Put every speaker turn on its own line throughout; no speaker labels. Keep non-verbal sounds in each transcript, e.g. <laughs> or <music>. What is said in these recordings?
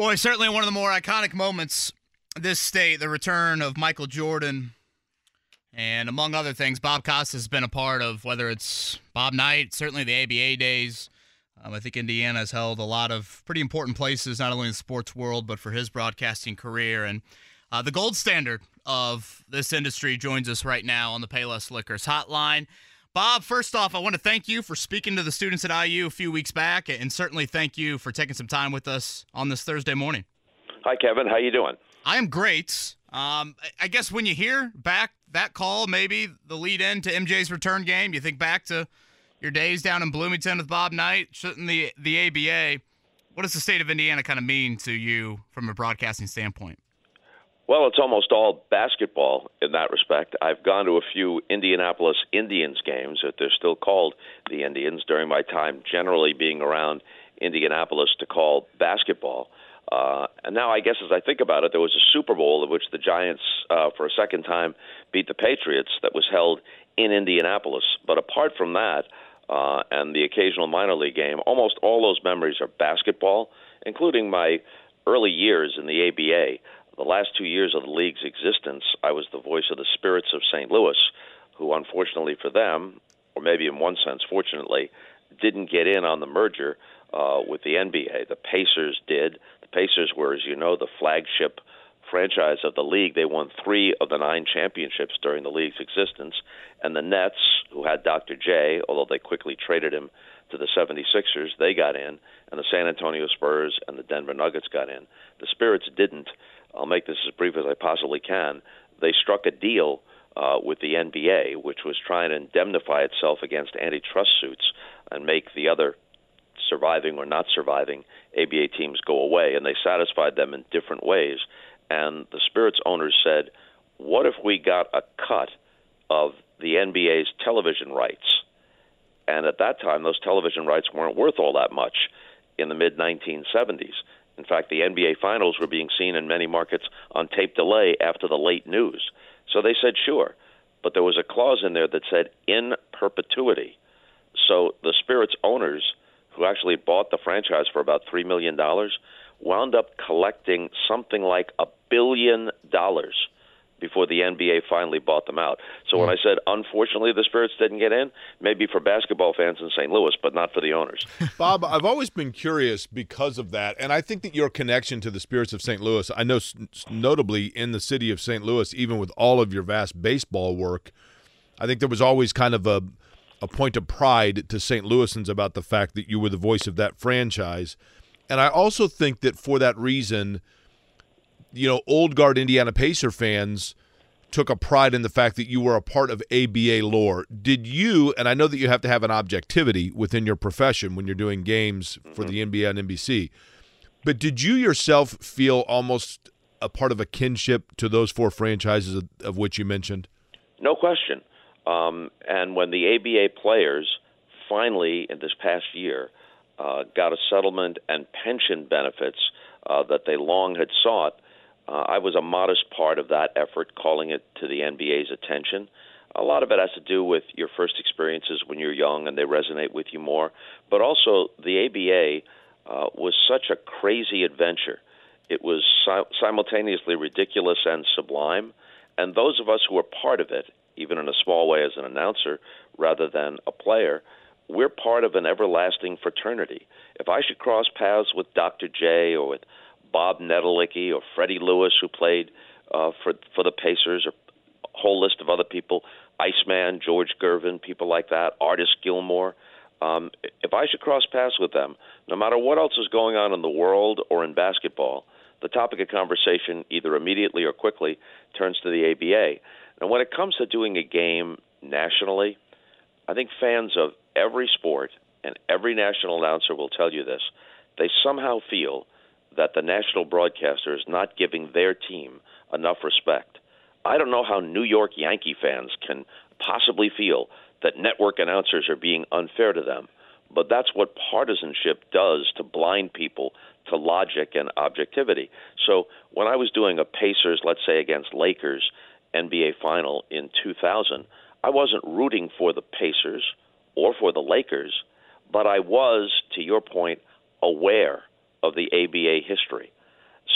Boy, certainly one of the more iconic moments this state, the return of Michael Jordan. And among other things, Bob Costas has been a part of whether it's Bob Knight, certainly the ABA days. Um, I think Indiana has held a lot of pretty important places, not only in the sports world, but for his broadcasting career. And uh, the gold standard of this industry joins us right now on the Payless Liquors hotline. Bob, first off, I want to thank you for speaking to the students at IU a few weeks back, and certainly thank you for taking some time with us on this Thursday morning.
Hi, Kevin. How you doing?
I am great. Um, I guess when you hear back that call, maybe the lead in to MJ's return game, you think back to your days down in Bloomington with Bob Knight, shouldn't the the ABA. What does the state of Indiana kind of mean to you from a broadcasting standpoint?
Well, it's almost all basketball in that respect. I've gone to a few Indianapolis Indians games that they're still called the Indians during my time generally being around Indianapolis to call basketball. Uh, and now, I guess as I think about it, there was a Super Bowl in which the Giants, uh, for a second time, beat the Patriots that was held in Indianapolis. But apart from that, uh, and the occasional minor league game, almost all those memories are basketball, including my early years in the ABA the last two years of the league's existence, I was the voice of the Spirits of St. Louis, who, unfortunately for them, or maybe in one sense, fortunately, didn't get in on the merger uh, with the NBA. The Pacers did. The Pacers were, as you know, the flagship franchise of the league. They won three of the nine championships during the league's existence. And the Nets, who had Dr. J, although they quickly traded him to the 76ers, they got in. And the San Antonio Spurs and the Denver Nuggets got in. The Spirits didn't. I'll make this as brief as I possibly can. They struck a deal uh, with the NBA, which was trying to indemnify itself against antitrust suits and make the other surviving or not surviving ABA teams go away. And they satisfied them in different ways. And the Spirits owners said, what if we got a cut of the NBA's television rights? And at that time, those television rights weren't worth all that much in the mid 1970s. In fact, the NBA Finals were being seen in many markets on tape delay after the late news. So they said, sure. But there was a clause in there that said in perpetuity. So the Spirits owners, who actually bought the franchise for about $3 million, wound up collecting something like a billion dollars before the NBA finally bought them out. So when hmm. I said unfortunately the Spirits didn't get in, maybe for basketball fans in St. Louis, but not for the owners. <laughs>
Bob, I've always been curious because of that, and I think that your connection to the Spirits of St. Louis, I know notably in the city of St. Louis, even with all of your vast baseball work, I think there was always kind of a a point of pride to St. Louisans about the fact that you were the voice of that franchise. And I also think that for that reason – you know, old guard Indiana Pacer fans took a pride in the fact that you were a part of ABA lore. Did you, and I know that you have to have an objectivity within your profession when you're doing games for the NBA and NBC, but did you yourself feel almost a part of a kinship to those four franchises of, of which you mentioned?
No question. Um, and when the ABA players finally, in this past year, uh, got a settlement and pension benefits uh, that they long had sought, uh, I was a modest part of that effort, calling it to the NBA's attention. A lot of it has to do with your first experiences when you're young and they resonate with you more. But also, the ABA uh, was such a crazy adventure. It was si- simultaneously ridiculous and sublime. And those of us who were part of it, even in a small way as an announcer rather than a player, we're part of an everlasting fraternity. If I should cross paths with Dr. J or with Bob Netolicky or Freddie Lewis, who played uh, for for the Pacers, or a whole list of other people, Iceman, George Gervin, people like that, Artis Gilmore. Um, if I should cross paths with them, no matter what else is going on in the world or in basketball, the topic of conversation, either immediately or quickly, turns to the ABA. And when it comes to doing a game nationally, I think fans of every sport and every national announcer will tell you this. They somehow feel that the national broadcaster is not giving their team enough respect. I don't know how New York Yankee fans can possibly feel that network announcers are being unfair to them, but that's what partisanship does to blind people to logic and objectivity. So when I was doing a Pacers, let's say against Lakers NBA final in 2000, I wasn't rooting for the Pacers or for the Lakers, but I was, to your point, aware of the ABA history.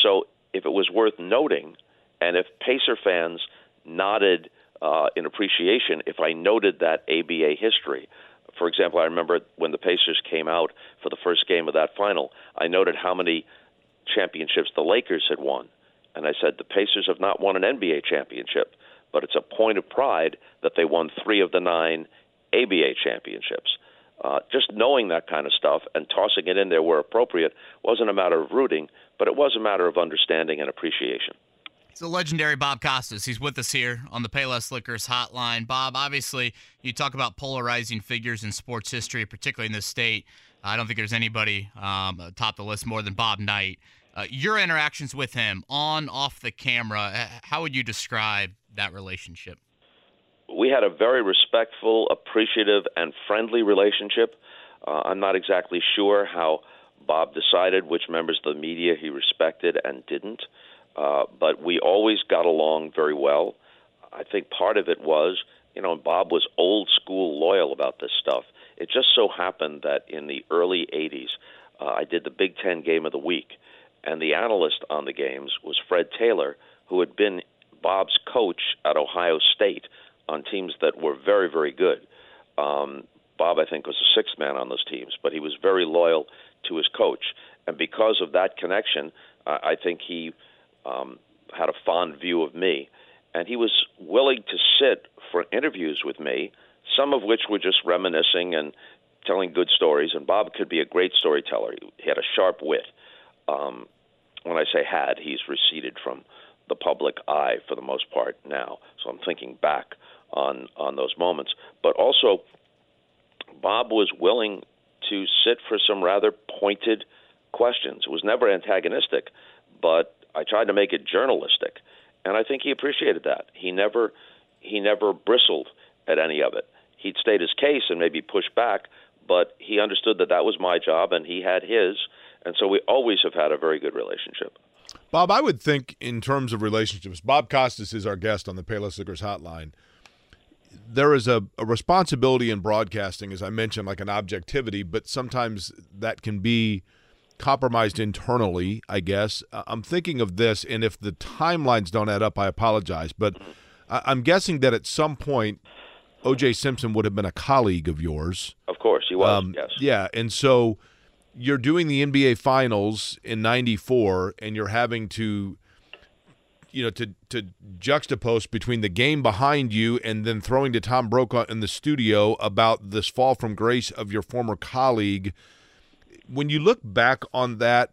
So if it was worth noting, and if Pacer fans nodded uh, in appreciation, if I noted that ABA history, for example, I remember when the Pacers came out for the first game of that final, I noted how many championships the Lakers had won. And I said, the Pacers have not won an NBA championship, but it's a point of pride that they won three of the nine ABA championships. Uh, just knowing that kind of stuff and tossing it in there where appropriate wasn't a matter of rooting, but it was a matter of understanding and appreciation.
It's the legendary Bob Costas. He's with us here on the Payless Liquors hotline. Bob, obviously, you talk about polarizing figures in sports history, particularly in this state. I don't think there's anybody um, top the list more than Bob Knight. Uh, your interactions with him on, off the camera, how would you describe that relationship?
We had a very respectful, appreciative, and friendly relationship. Uh, I'm not exactly sure how Bob decided which members of the media he respected and didn't, uh, but we always got along very well. I think part of it was, you know, Bob was old school loyal about this stuff. It just so happened that in the early 80s, uh, I did the Big Ten game of the week, and the analyst on the games was Fred Taylor, who had been Bob's coach at Ohio State on teams that were very, very good. Um, Bob, I think, was a sixth man on those teams, but he was very loyal to his coach. And because of that connection, uh, I think he um, had a fond view of me. And he was willing to sit for interviews with me, some of which were just reminiscing and telling good stories. And Bob could be a great storyteller. He had a sharp wit. Um, when I say had, he's receded from the public eye for the most part now. So I'm thinking back on on those moments. But also, Bob was willing to sit for some rather pointed questions. It was never antagonistic, but I tried to make it journalistic, and I think he appreciated that. He never he never bristled at any of it. He'd state his case and maybe push back, but he understood that that was my job and he had his, and so we always have had a very good relationship.
Bob, I would think in terms of relationships, Bob Costas is our guest on the Payless Liquors Hotline there is a, a, responsibility in broadcasting, as I mentioned, like an objectivity, but sometimes that can be compromised internally, I guess. I'm thinking of this, and if the timelines don't add up, I apologize. But I'm guessing that at some point, O.J. Simpson would have been a colleague of yours.
Of course, he was, um, yes.
Yeah, and so you're doing the NBA Finals in 94, and you're having to you know to to juxtapose between the game behind you and then throwing to Tom Brokaw in the studio about this fall from grace of your former colleague. When you look back on that,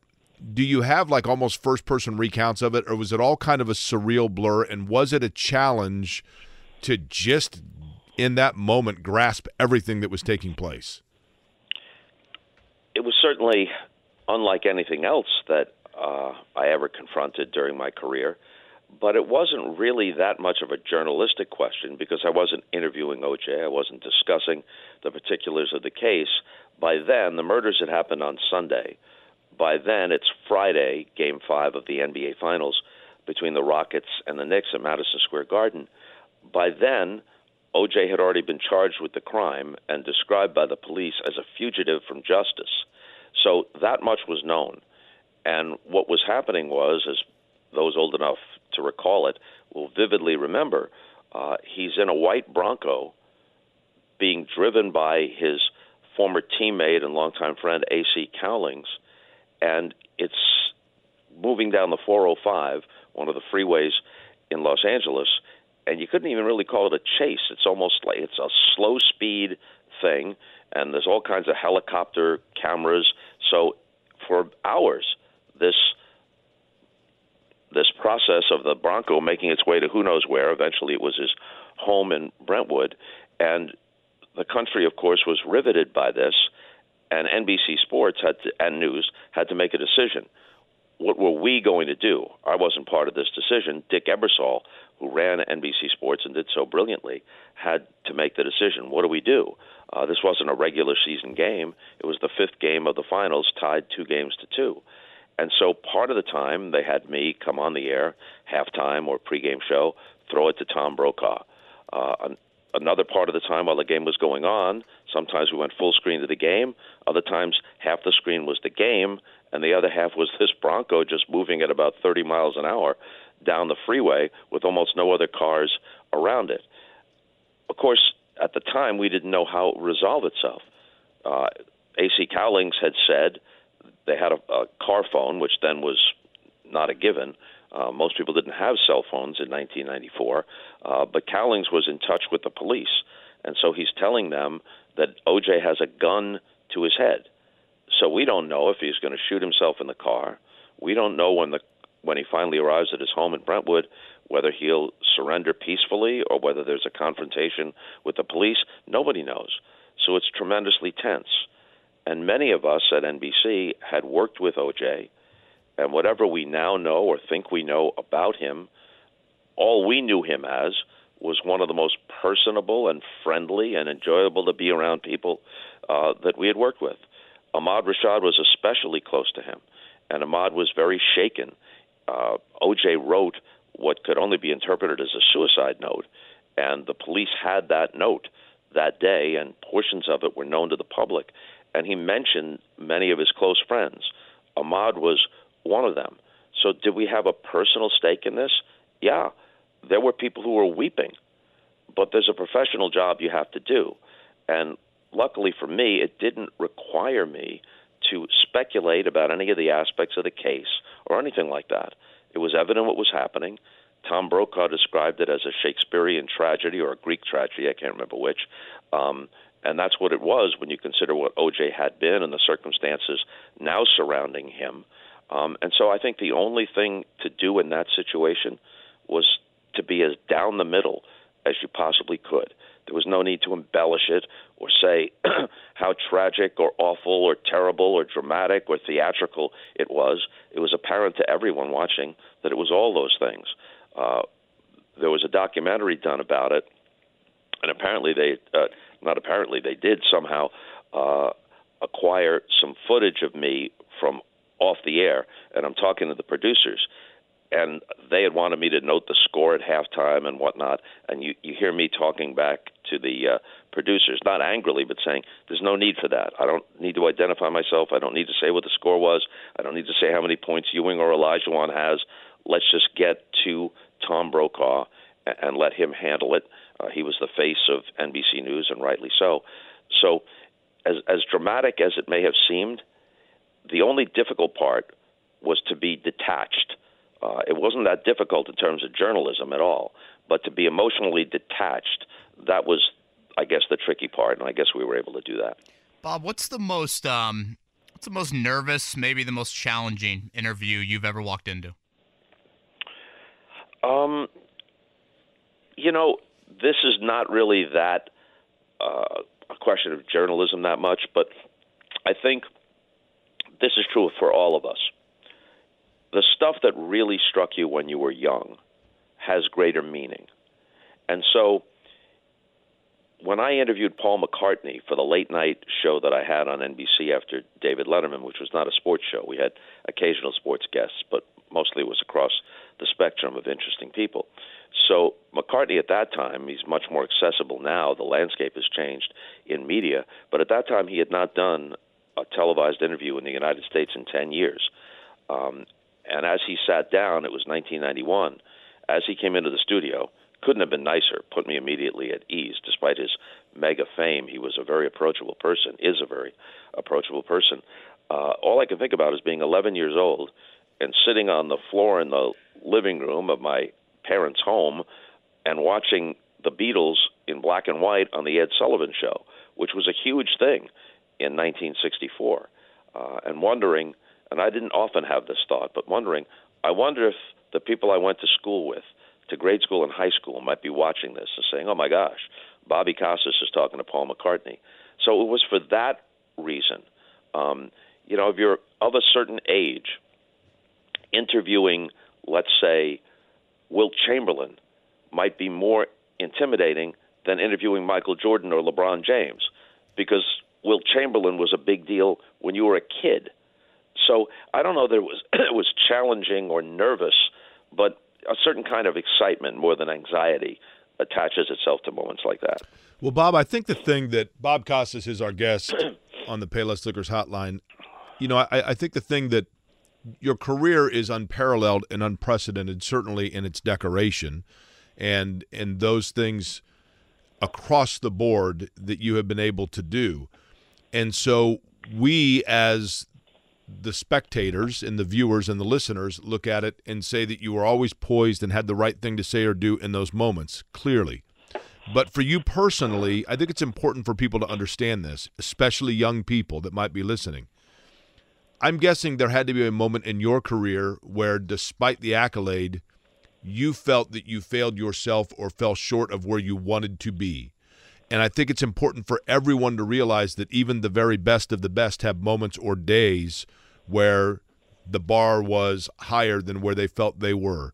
do you have like almost first person recounts of it, or was it all kind of a surreal blur? And was it a challenge to just in that moment grasp everything that was taking place?
It was certainly unlike anything else that uh, I ever confronted during my career but it wasn't really that much of a journalistic question because I wasn't interviewing OJ. I wasn't discussing the particulars of the case. By then, the murders had happened on Sunday. By then, it's Friday, game five of the NBA Finals between the Rockets and the Knicks at Madison Square Garden. By then, OJ had already been charged with the crime and described by the police as a fugitive from justice. So that much was known. And what was happening was, as those old enough to recall it will vividly remember. Uh, he's in a white Bronco being driven by his former teammate and longtime friend A.C. Cowlings, and it's moving down the 405, one of the freeways in Los Angeles, and you couldn't even really call it a chase. It's almost like it's a slow speed thing, and there's all kinds of helicopter cameras. So for hours, this this process of the Bronco making its way to who knows where. Eventually, it was his home in Brentwood, and the country, of course, was riveted by this. And NBC Sports had to, and News had to make a decision. what were we going to do? I wasn't part of this decision. Dick Ebersol, who ran NBC Sports and did so brilliantly, had to make the decision. What do we do? Uh, this wasn't a regular season game. It was the fifth game of the finals, tied two games to two. And so part of the time they had me come on the air, halftime or pregame show, throw it to Tom Brokaw. Uh, another part of the time while the game was going on, sometimes we went full screen to the game. Other times, half the screen was the game, and the other half was <laughs> this Bronco just moving at about 30 miles an hour down the freeway with almost no other cars around it. Of course, at the time, we didn't know how it would resolve itself. Uh, AC Cowlings had said they had a, a car phone, which then was not a given. Uh, most people didn't have cell phones in 1994, uh, but Cowlings was in touch with the police, and so he's telling them that OJ has a gun to his head. So we don't know if he's going to shoot himself in the car. We don't know when the when he finally arrives at his home in Brentwood whether he'll surrender peacefully or whether there's a confrontation with the police. Nobody knows. So it's tremendously tense. And many of us at NBC had worked with OJ, and whatever we now know or think we know about him, all we knew him as was one of the most personable and friendly and enjoyable to be around people uh, that we had worked with. Ahmad Rashad was especially close to him, and Ahmad was very shaken. Uh, OJ wrote what could only be interpreted as a suicide note, and the police had that note that day, and portions of it were known to the public and he mentioned many of his close friends. Ahmad was one of them. So, did we have a personal stake in this? Yeah. There were people who were weeping, but there's a professional job you have to do. And luckily for me, it didn't require me to speculate about any of the aspects of the case or anything like that. It was evident what was happening. Tom Brokaw described it as a Shakespearean tragedy or a Greek tragedy, I can't remember which. Um, and that's what it was when you consider what OJ had been and the circumstances now surrounding him. Um, and so I think the only thing to do in that situation was to be as down the middle as you possibly could. There was no need to embellish it or say <clears throat> how tragic or awful or terrible or dramatic or theatrical it was. It was apparent to everyone watching that it was all those things. Uh, there was a documentary done about it, and apparently they uh, not apparently, they did somehow uh, acquire some footage of me from off the air, and I'm talking to the producers, and they had wanted me to note the score at halftime and whatnot, and you you hear me talking back to the uh, producers, not angrily, but saying, "There's no need for that. I don't need to identify myself. I don't need to say what the score was. I don't need to say how many points Ewing or Olajuwon has. Let's just get to Tom Brokaw and let him handle it." Uh, he was the face of NBC News, and rightly so. So, as as dramatic as it may have seemed, the only difficult part was to be detached. Uh, it wasn't that difficult in terms of journalism at all, but to be emotionally detached, that was, I guess, the tricky part, and I guess we were able to do that.
Bob, what's the most um, what's the most nervous, maybe the most challenging interview you've ever walked into?
Um, you know, this is not really that uh, a question of journalism that much, but I think this is true for all of us. The stuff that really struck you when you were young has greater meaning. And so when I interviewed Paul McCartney for the late night show that I had on NBC after David Letterman, which was not a sports show, we had occasional sports guests, but mostly it was across the spectrum of interesting people. So McCartney at that time, he's much more accessible now. The landscape has changed in media, but at that time he had not done a televised interview in the United States in 10 years. Um, and as he sat down, it was 1991. As he came into the studio, couldn't have been nicer. Put me immediately at ease. Despite his mega fame, he was a very approachable person. Is a very approachable person. Uh, all I can think about is being 11 years old and sitting on the floor in the living room of my parents' home and watching the Beatles in black and white on the Ed Sullivan Show, which was a huge thing in 1964, uh, and wondering, and I didn't often have this thought, but wondering, I wonder if the people I went to school with, to grade school and high school, might be watching this and saying, "Oh my gosh, Bobby Costas is talking to Paul McCartney." So it was for that reason. Um, you know, if you're of a certain age, interviewing, let's say, Wilt Chamberlain might be more intimidating than interviewing Michael Jordan or LeBron James because Wilt Chamberlain was a big deal when you were a kid. So I don't know that it was <clears throat> it was challenging or nervous, but a certain kind of excitement more than anxiety attaches itself to moments like that.
Well, Bob, I think the thing that Bob Costas is our guest <clears throat> on the Payless Liquors hotline. You know, I, I think the thing that your career is unparalleled and unprecedented, certainly in its decoration, and and those things across the board that you have been able to do. And so we as the spectators and the viewers and the listeners look at it and say that you were always poised and had the right thing to say or do in those moments, clearly. But for you personally, I think it's important for people to understand this, especially young people that might be listening. I'm guessing there had to be a moment in your career where, despite the accolade, you felt that you failed yourself or fell short of where you wanted to be. And I think it's important for everyone to realize that even the very best of the best have moments or days where the bar was higher than where they felt they were.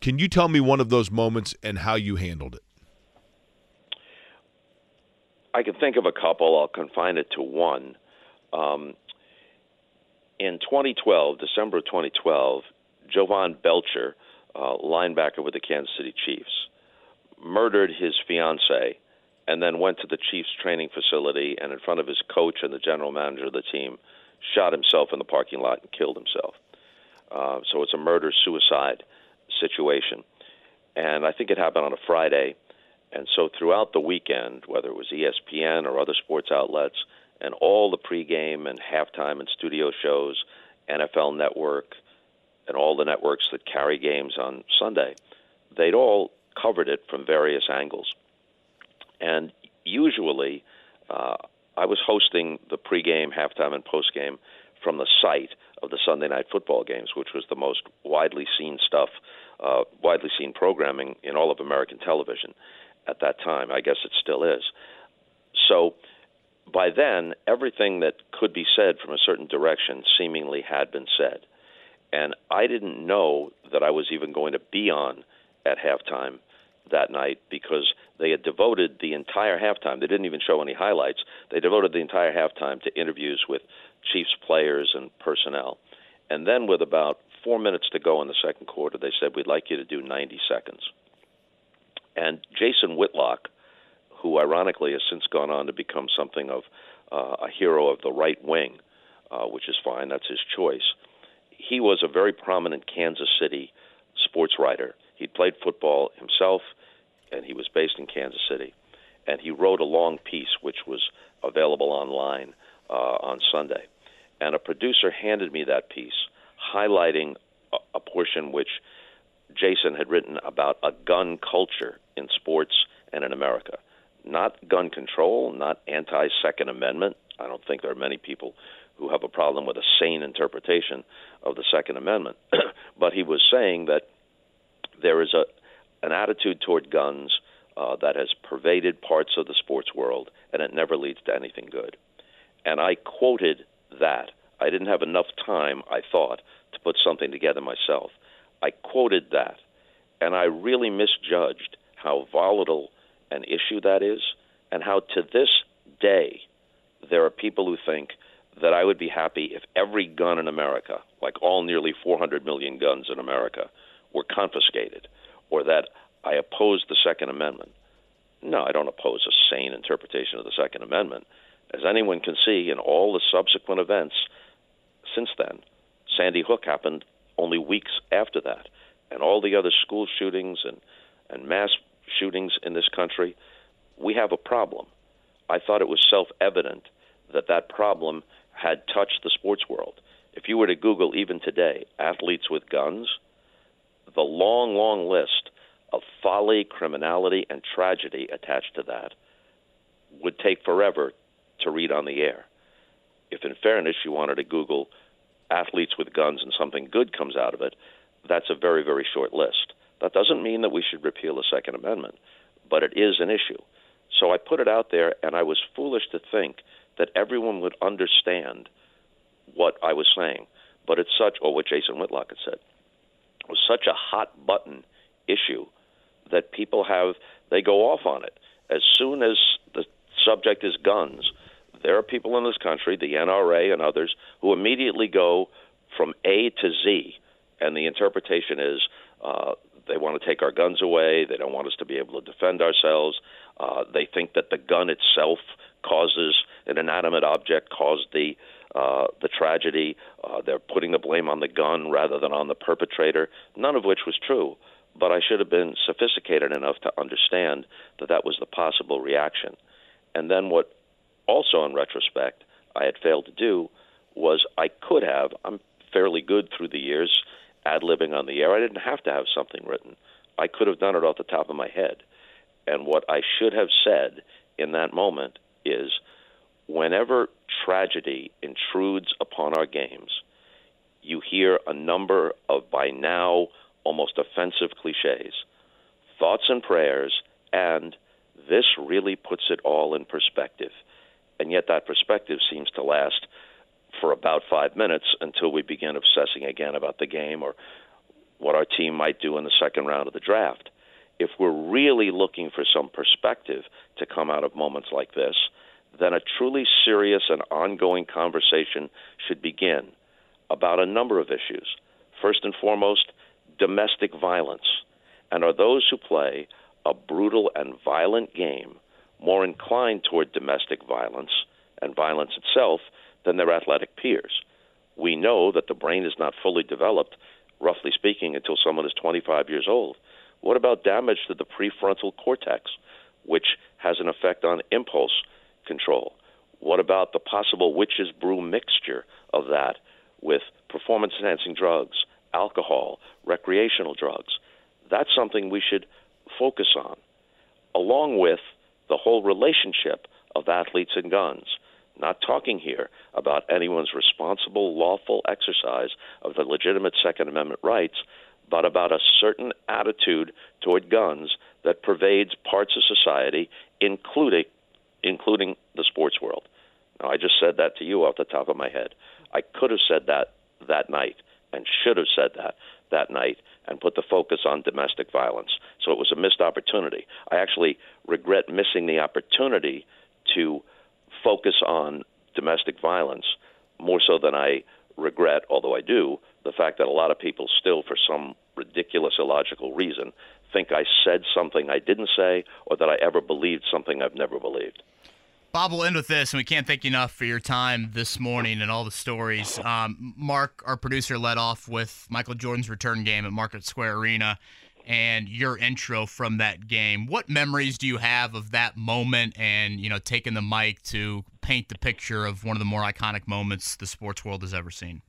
Can you tell me one of those moments and how you handled it?
I can think of a couple. I'll confine it to one. Um, in 2012, December of 2012, Jovan Belcher, uh, linebacker with the Kansas City Chiefs, murdered his fiancee and then went to the Chiefs training facility and in front of his coach and the general manager of the team – shot himself in the parking lot and killed himself. Uh, so it's a murder suicide situation. And I think it happened on a Friday. And so throughout the weekend, whether it was ESPN or other sports outlets, and all the pregame and halftime and studio shows, NFL Network, and all the networks that carry games on Sunday, they'd all covered it from various angles. And usually, uh, I was hosting the pregame, halftime, and postgame from the site of the Sunday night football games, which was the most widely seen stuff, uh, widely seen programming in all of American television at that time. I guess it still is. So by then, everything that could be said from a certain direction seemingly had been said. And I didn't know that I was even going to be on at halftime that night because they had devoted the entire halftime. They didn't even show any highlights. They devoted the entire halftime to interviews with Chiefs players and personnel. And then, with about four minutes to go in the second quarter, they said, We'd like you to do 90 seconds. And Jason Whitlock, who ironically has since gone on to become something of uh, a hero of the right wing, uh, which is fine, that's his choice, he was a very prominent Kansas City sports writer. He'd played football himself and he was based in Kansas City. And he wrote a long piece which was available online uh, on Sunday. And a producer handed me that piece, highlighting a, a portion which Jason had written about a gun culture in sports and in America. Not gun control, not anti Second Amendment. I don't think there are many people who have a problem with a sane interpretation of the Second Amendment. <clears throat> but he was saying that there is a, an attitude toward guns uh, that has pervaded parts of the sports world, and it never leads to anything good. And I quoted that. I didn't have enough time, I thought, to put something together myself. I quoted that, and I really misjudged how volatile an issue that is, and how to this day there are people who think that I would be happy if every gun in America, like all nearly 400 million guns in America, were confiscated or that I oppose the Second Amendment. No, I don't oppose a sane interpretation of the Second Amendment. As anyone can see in all the subsequent events since then, Sandy Hook happened only weeks after that, and all the other school shootings and, and mass shootings in this country, we have a problem. I thought it was self evident that that problem had touched the sports world. If you were to Google even today, athletes with guns, the long, long list of folly, criminality, and tragedy attached to that would take forever to read on the air. If, in fairness, you wanted to Google athletes with guns and something good comes out of it, that's a very, very short list. That doesn't mean that we should repeal the Second Amendment, but it is an issue. So I put it out there, and I was foolish to think that everyone would understand what I was saying. but it's such, or what Jason Whitlock had said, was such a hot button issue that people have, they go off on it. As soon as the subject is guns, there are people in this country, the NRA and others, who immediately go from A to Z, and the interpretation is uh, they want to take our guns away. They don't want us to be able to defend ourselves. Uh, they think that the gun itself causes an inanimate object caused the uh, the tragedy. Uh, they're putting the blame on the gun rather than on the perpetrator. None of which was true. But I should have been sophisticated enough to understand that that was the possible reaction. And then what, also in retrospect, I had failed to do was I could have. I'm fairly good through the years ad libbing on the air. I didn't have to have something written. I could have done it off the top of my head. And what I should have said in that moment is whenever tragedy intrudes upon our games, you hear a number of by now almost offensive cliches thoughts and prayers, and this really puts it all in perspective. And yet, that perspective seems to last for about five minutes until we begin obsessing again about the game or what our team might do in the second round of the draft. If we're really looking for some perspective to come out of moments like this, then a truly serious and ongoing conversation should begin about a number of issues. First and foremost, domestic violence. And are those who play a brutal and violent game more inclined toward domestic violence and violence itself than their athletic peers. We know that the brain is not fully developed, roughly speaking, until someone is 25 years old. What about damage to the prefrontal cortex, which has an effect on impulse control? What about the possible witch's brew mixture of that with performance enhancing drugs, alcohol, recreational drugs? That's something we should focus on, along with the whole relationship of athletes and guns not talking here about anyone's responsible, lawful exercise of the legitimate Second Amendment rights, but about a certain attitude toward guns that pervades parts of society, including including the sports world. Now, I just said that to you off the top of my head. I could have said that that night and should have said that that night and put the focus on domestic violence. So it was a missed opportunity. I actually regret missing the opportunity to focus on domestic violence more so than I regret, although I do, the fact that a lot of people still, for some ridiculous, illogical reason, think I said something I didn't say or that I ever believed something I've never believed.
Bob, we'll end with this, and we can't thank you enough for your time this morning and all the stories. Um, Mark, our producer, led off with Michael Jordan's return game at Market Square Arena and your intro from that game. What memories do you have of that moment and, you know, taking the mic to paint the picture of one of the more iconic moments the sports world has ever seen?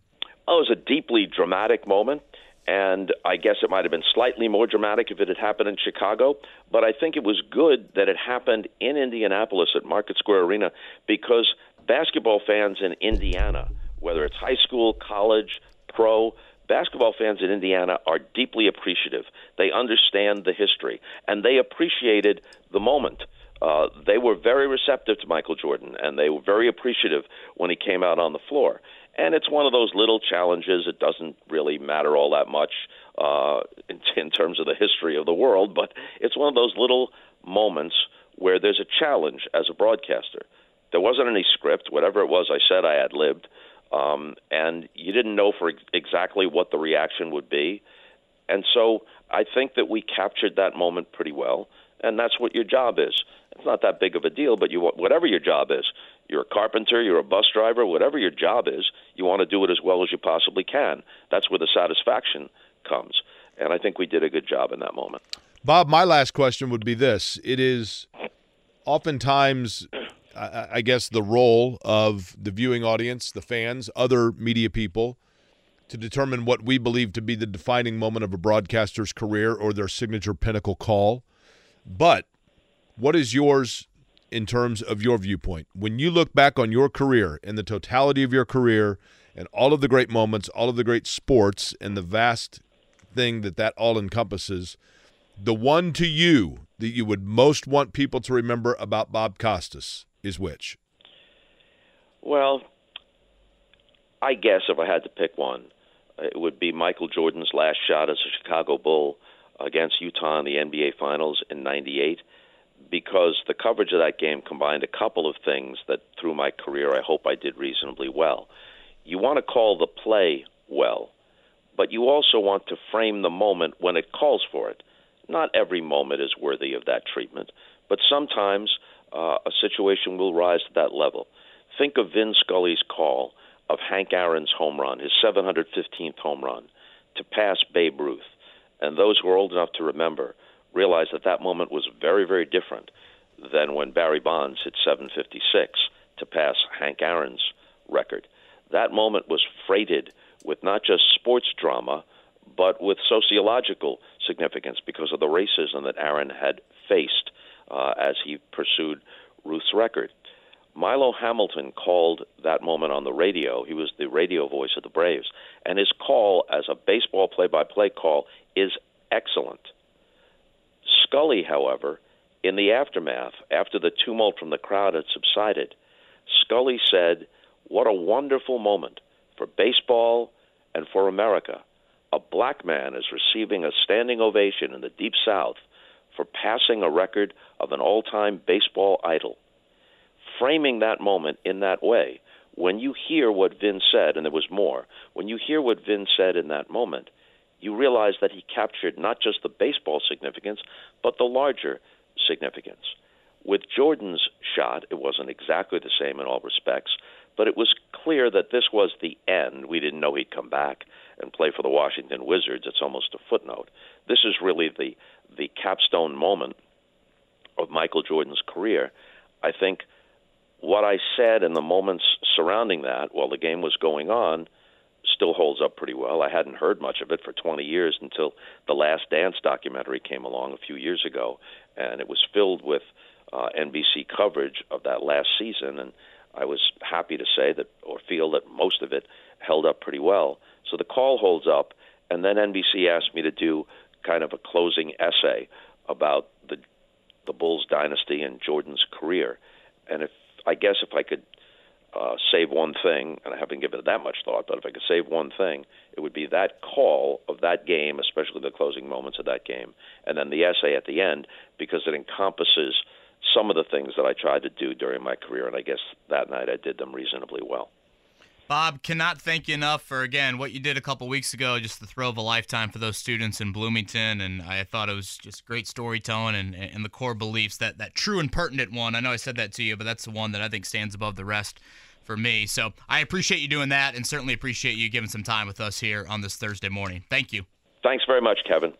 Oh, it was a deeply dramatic moment. And I guess it might have been slightly more dramatic if it had happened in Chicago. But I think it was good that it happened in Indianapolis at Market Square Arena because basketball fans in Indiana, whether it's high school, college, pro, basketball fans in Indiana are deeply appreciative. They understand the history, and they appreciated the moment. Uh, they were very receptive to Michael Jordan, and they were very appreciative when he came out on the floor. And it's one of those little challenges. It doesn't really matter all that much uh, in, in terms of the history of the world, but it's one of those little moments where there's a challenge as a broadcaster. There wasn't any script. Whatever it was I said, I ad libbed um, and you didn't know for ex- exactly what the reaction would be. And so I think that we captured that moment pretty well, and that's what your job is. It's not that big of a deal, but you whatever your job is, you're a carpenter, you're a bus driver, whatever your job is, you want to do it as well as you possibly can. That's where the satisfaction comes, and I think we did a good job in that moment.
Bob, my last question would be this: It is oftentimes I guess, the role of the viewing audience, the fans, other media people, to determine what we believe to be the defining moment of a broadcaster's career or their signature pinnacle call. But what is yours in terms of your viewpoint? When you look back on your career and the totality of your career and all of the great moments, all of the great sports, and the vast thing that that all encompasses, the one to you that you would most want people to remember about Bob Costas is which?
Well, I guess if I had to pick one, it would be Michael Jordan's last shot as a Chicago Bull against Utah in the NBA Finals in 98 because the coverage of that game combined a couple of things that through my career I hope I did reasonably well. You want to call the play well, but you also want to frame the moment when it calls for it. Not every moment is worthy of that treatment, but sometimes uh, a situation will rise to that level. Think of Vin Scully's call of Hank Aaron's home run, his 715th home run, to pass Babe Ruth. And those who are old enough to remember realize that that moment was very, very different than when Barry Bonds hit 756 to pass Hank Aaron's record. That moment was freighted with not just sports drama, but with sociological significance because of the racism that Aaron had faced uh, as he pursued Ruth's record. Milo Hamilton called that moment on the radio. He was the radio voice of the Braves. And his call as a baseball play by play call is excellent. Scully, however, in the aftermath, after the tumult from the crowd had subsided, Scully said, What a wonderful moment for baseball and for America. A black man is receiving a standing ovation in the Deep South for passing a record of an all time baseball idol. Framing that moment in that way, when you hear what Vin said, and there was more, when you hear what Vin said in that moment, you realize that he captured not just the baseball significance, but the larger significance. With Jordan's shot, it wasn't exactly the same in all respects, but it was clear that this was the end. We didn't know he'd come back and play for the Washington Wizards. It's almost a footnote. This is really the the capstone moment of Michael Jordan's career. I think what I said in the moments surrounding that while the game was going on still holds up pretty well. I hadn't heard much of it for 20 years until the Last Dance documentary came along a few years ago, and it was filled with uh, NBC coverage of that last season. And I was happy to say that, or feel that most of it held up pretty well. So the call holds up, and then NBC asked me to do kind of a closing essay about the the Bulls dynasty and Jordan's career. And if I guess if I could uh, save one thing, and I haven't given it that much thought, but if I could save one thing, it would be that call of that game, especially the closing moments of that game, and then the essay at the end, because it encompasses some of the things that I tried to do during my career, and I guess that night I did them reasonably well.
Bob, cannot thank you enough for again what you did a couple weeks ago, just the thrill of a lifetime for those students in Bloomington, and I thought it was just great storytelling and, and the core beliefs that that true and pertinent one. I know I said that to you, but that's the one that I think stands above the rest for me. So I appreciate you doing that, and certainly appreciate you giving some time with us here on this Thursday morning. Thank you.
Thanks very much, Kevin.